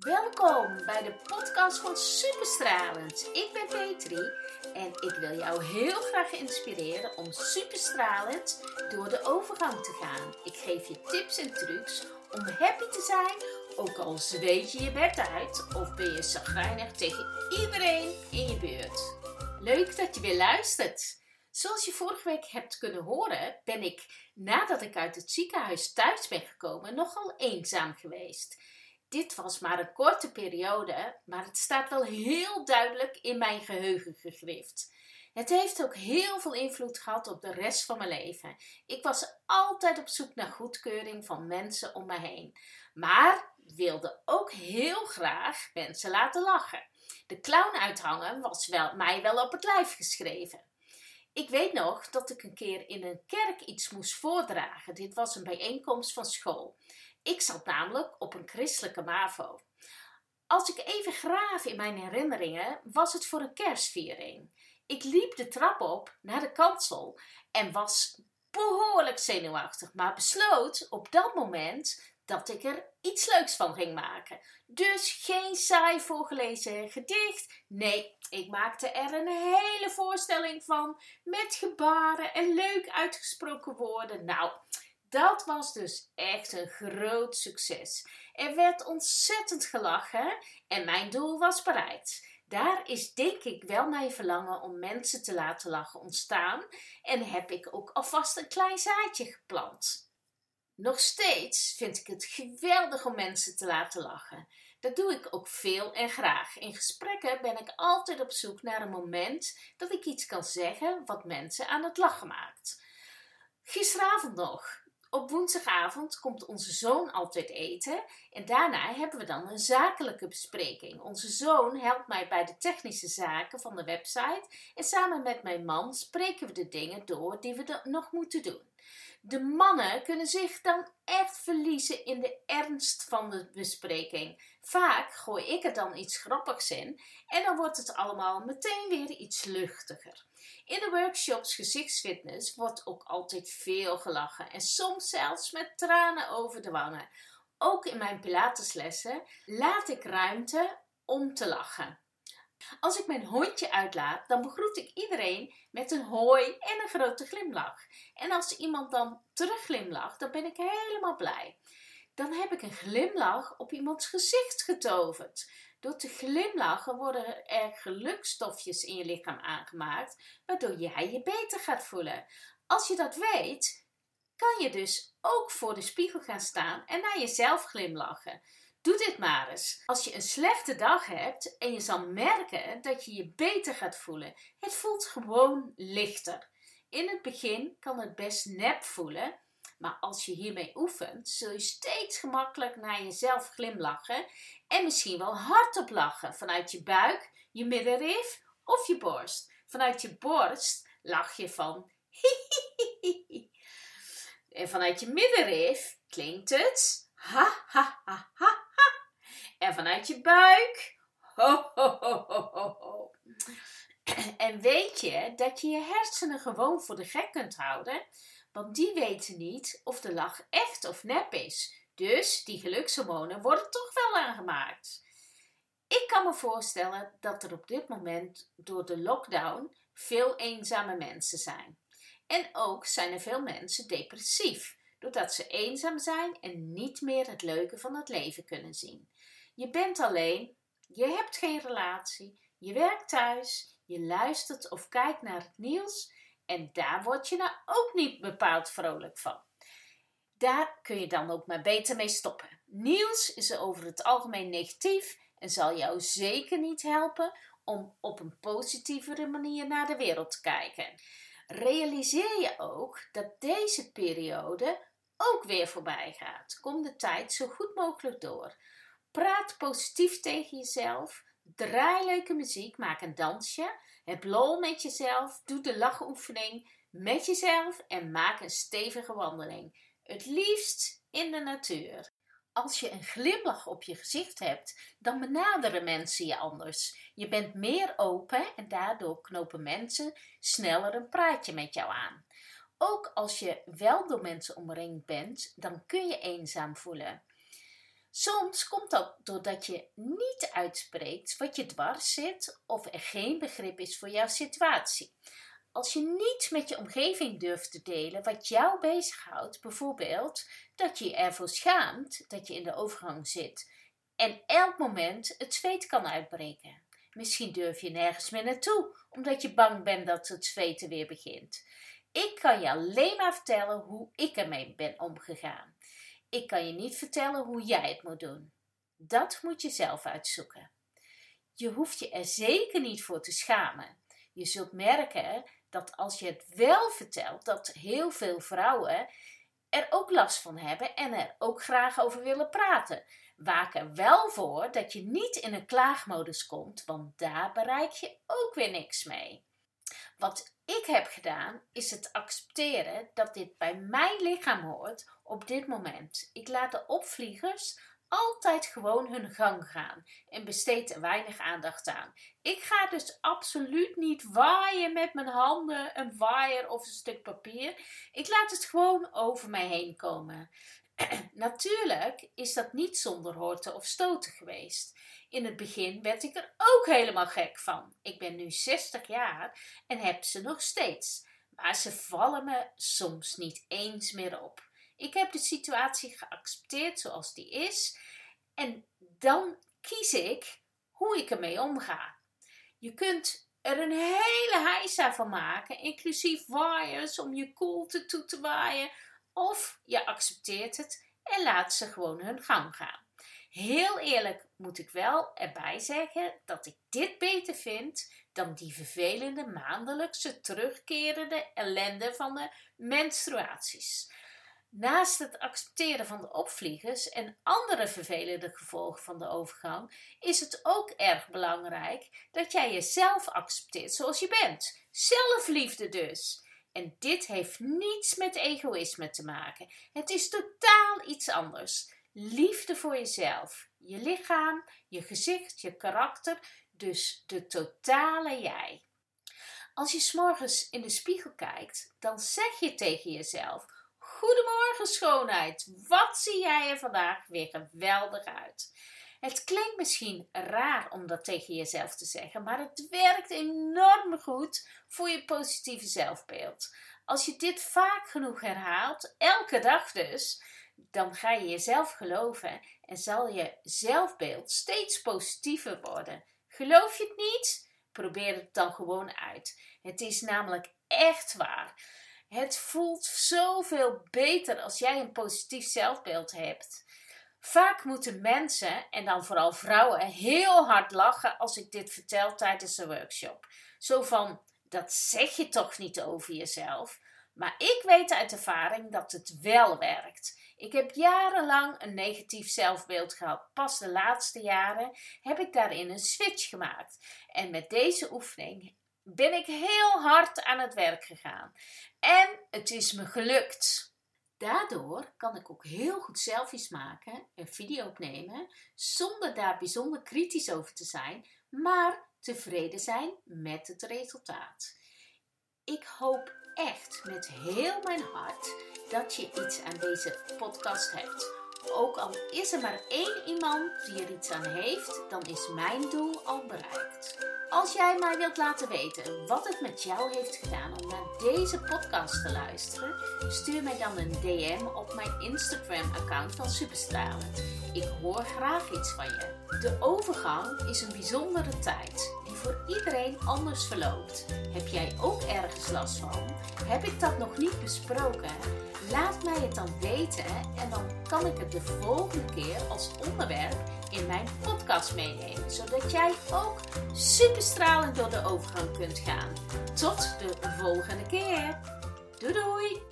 Welkom bij de podcast van Superstralend. Ik ben Petri en ik wil jou heel graag inspireren om superstralend door de overgang te gaan. Ik geef je tips en trucs om happy te zijn, ook al zweet je je bed uit of ben je zagrijnig tegen iedereen in je buurt. Leuk dat je weer luistert. Zoals je vorige week hebt kunnen horen, ben ik nadat ik uit het ziekenhuis thuis ben gekomen nogal eenzaam geweest. Dit was maar een korte periode, maar het staat wel heel duidelijk in mijn geheugen gegrift. Het heeft ook heel veel invloed gehad op de rest van mijn leven. Ik was altijd op zoek naar goedkeuring van mensen om me heen, maar wilde ook heel graag mensen laten lachen. De clown uithangen was wel, mij wel op het lijf geschreven. Ik weet nog dat ik een keer in een kerk iets moest voordragen. Dit was een bijeenkomst van school. Ik zat namelijk op een christelijke MAVO. Als ik even graaf in mijn herinneringen, was het voor een kerstviering. Ik liep de trap op naar de kansel en was behoorlijk zenuwachtig, maar besloot op dat moment dat ik er iets leuks van ging maken. Dus geen saai voorgelezen gedicht. Nee, ik maakte er een hele voorstelling van met gebaren en leuk uitgesproken woorden. Nou, dat was dus echt een groot succes. Er werd ontzettend gelachen en mijn doel was bereikt. Daar is denk ik wel mijn verlangen om mensen te laten lachen ontstaan en heb ik ook alvast een klein zaadje geplant. Nog steeds vind ik het geweldig om mensen te laten lachen. Dat doe ik ook veel en graag. In gesprekken ben ik altijd op zoek naar een moment dat ik iets kan zeggen wat mensen aan het lachen maakt. Gisteravond nog. Op woensdagavond komt onze zoon altijd eten en daarna hebben we dan een zakelijke bespreking. Onze zoon helpt mij bij de technische zaken van de website en samen met mijn man spreken we de dingen door die we nog moeten doen. De mannen kunnen zich dan echt verliezen in de ernst van de bespreking. Vaak gooi ik er dan iets grappigs in en dan wordt het allemaal meteen weer iets luchtiger. In de workshops gezichtsfitness wordt ook altijd veel gelachen en soms zelfs met tranen over de wangen. Ook in mijn pilateslessen laat ik ruimte om te lachen. Als ik mijn hondje uitlaat, dan begroet ik iedereen met een hooi en een grote glimlach. En als iemand dan terugglimlacht, dan ben ik helemaal blij. Dan heb ik een glimlach op iemands gezicht getoverd. Door te glimlachen worden er gelukstofjes in je lichaam aangemaakt, waardoor jij je beter gaat voelen. Als je dat weet, kan je dus ook voor de spiegel gaan staan en naar jezelf glimlachen. Doe dit maar eens. Als je een slechte dag hebt en je zal merken dat je je beter gaat voelen. Het voelt gewoon lichter. In het begin kan het best nep voelen, maar als je hiermee oefent, zul je steeds gemakkelijk naar jezelf glimlachen en misschien wel hardop lachen vanuit je buik, je middenrif of je borst. Vanuit je borst lach je van hihihihi. En vanuit je middenrif klinkt het ha ha ha ha en vanuit je buik. Ho, ho, ho, ho. En weet je dat je je hersenen gewoon voor de gek kunt houden? Want die weten niet of de lach echt of nep is. Dus die gelukshormonen worden toch wel aangemaakt. Ik kan me voorstellen dat er op dit moment door de lockdown veel eenzame mensen zijn. En ook zijn er veel mensen depressief, doordat ze eenzaam zijn en niet meer het leuke van het leven kunnen zien. Je bent alleen, je hebt geen relatie, je werkt thuis, je luistert of kijkt naar het nieuws en daar word je nou ook niet bepaald vrolijk van. Daar kun je dan ook maar beter mee stoppen. Nieuws is over het algemeen negatief en zal jou zeker niet helpen om op een positievere manier naar de wereld te kijken. Realiseer je ook dat deze periode ook weer voorbij gaat. Kom de tijd zo goed mogelijk door. Praat positief tegen jezelf. Draai leuke muziek. Maak een dansje. Heb lol met jezelf. Doe de lachoefening met jezelf. En maak een stevige wandeling. Het liefst in de natuur. Als je een glimlach op je gezicht hebt, dan benaderen mensen je anders. Je bent meer open en daardoor knopen mensen sneller een praatje met jou aan. Ook als je wel door mensen omringd bent, dan kun je eenzaam voelen. Soms komt dat doordat je niet uitspreekt wat je dwars zit of er geen begrip is voor jouw situatie. Als je niet met je omgeving durft te delen wat jou bezighoudt, bijvoorbeeld dat je je ervoor schaamt dat je in de overgang zit en elk moment het zweet kan uitbreken. Misschien durf je nergens meer naartoe, omdat je bang bent dat het zweten weer begint. Ik kan je alleen maar vertellen hoe ik ermee ben omgegaan. Ik kan je niet vertellen hoe jij het moet doen. Dat moet je zelf uitzoeken. Je hoeft je er zeker niet voor te schamen. Je zult merken dat als je het wel vertelt, dat heel veel vrouwen er ook last van hebben en er ook graag over willen praten. Waak er wel voor dat je niet in een klaagmodus komt, want daar bereik je ook weer niks mee. Wat ik heb gedaan, is het accepteren dat dit bij mijn lichaam hoort op dit moment. Ik laat de opvliegers altijd gewoon hun gang gaan en besteed er weinig aandacht aan. Ik ga dus absoluut niet waaien met mijn handen, een waaier of een stuk papier. Ik laat het gewoon over mij heen komen. Natuurlijk is dat niet zonder horten of stoten geweest. In het begin werd ik er ook helemaal gek van. Ik ben nu 60 jaar en heb ze nog steeds. Maar ze vallen me soms niet eens meer op. Ik heb de situatie geaccepteerd zoals die is en dan kies ik hoe ik ermee omga. Je kunt er een hele heisa van maken, inclusief waaiers om je koelte toe te waaien, of je accepteert het en laat ze gewoon hun gang gaan. Heel eerlijk moet ik wel erbij zeggen dat ik dit beter vind dan die vervelende maandelijkse terugkerende ellende van de menstruaties. Naast het accepteren van de opvliegers en andere vervelende gevolgen van de overgang, is het ook erg belangrijk dat jij jezelf accepteert zoals je bent. Zelfliefde dus. En dit heeft niets met egoïsme te maken. Het is totaal iets anders. Liefde voor jezelf, je lichaam, je gezicht, je karakter, dus de totale jij. Als je s'morgens in de spiegel kijkt, dan zeg je tegen jezelf: Goedemorgen, schoonheid. Wat zie jij er vandaag weer geweldig uit? Het klinkt misschien raar om dat tegen jezelf te zeggen, maar het werkt enorm goed voor je positieve zelfbeeld. Als je dit vaak genoeg herhaalt, elke dag dus, dan ga je jezelf geloven en zal je zelfbeeld steeds positiever worden. Geloof je het niet? Probeer het dan gewoon uit. Het is namelijk echt waar. Het voelt zoveel beter als jij een positief zelfbeeld hebt. Vaak moeten mensen, en dan vooral vrouwen, heel hard lachen als ik dit vertel tijdens een workshop. Zo van: dat zeg je toch niet over jezelf? Maar ik weet uit ervaring dat het wel werkt. Ik heb jarenlang een negatief zelfbeeld gehad. Pas de laatste jaren heb ik daarin een switch gemaakt. En met deze oefening ben ik heel hard aan het werk gegaan. En het is me gelukt. Daardoor kan ik ook heel goed selfies maken en video opnemen zonder daar bijzonder kritisch over te zijn, maar tevreden zijn met het resultaat. Ik hoop echt met heel mijn hart dat je iets aan deze podcast hebt. Ook al is er maar één iemand die er iets aan heeft, dan is mijn doel al bereikt. Als jij mij wilt laten weten wat het met jou heeft gedaan om naar deze podcast te luisteren, stuur mij dan een DM op mijn Instagram-account van Superstralen. Ik hoor graag iets van je. De overgang is een bijzondere tijd die voor iedereen anders verloopt. Heb jij ook ergens last van? Heb ik dat nog niet besproken? Laat mij het dan weten en dan kan ik het de volgende keer als onderwerp in mijn podcast meenemen, zodat jij ook superstralend door de overgang kunt gaan. Tot de volgende keer. Doei doei!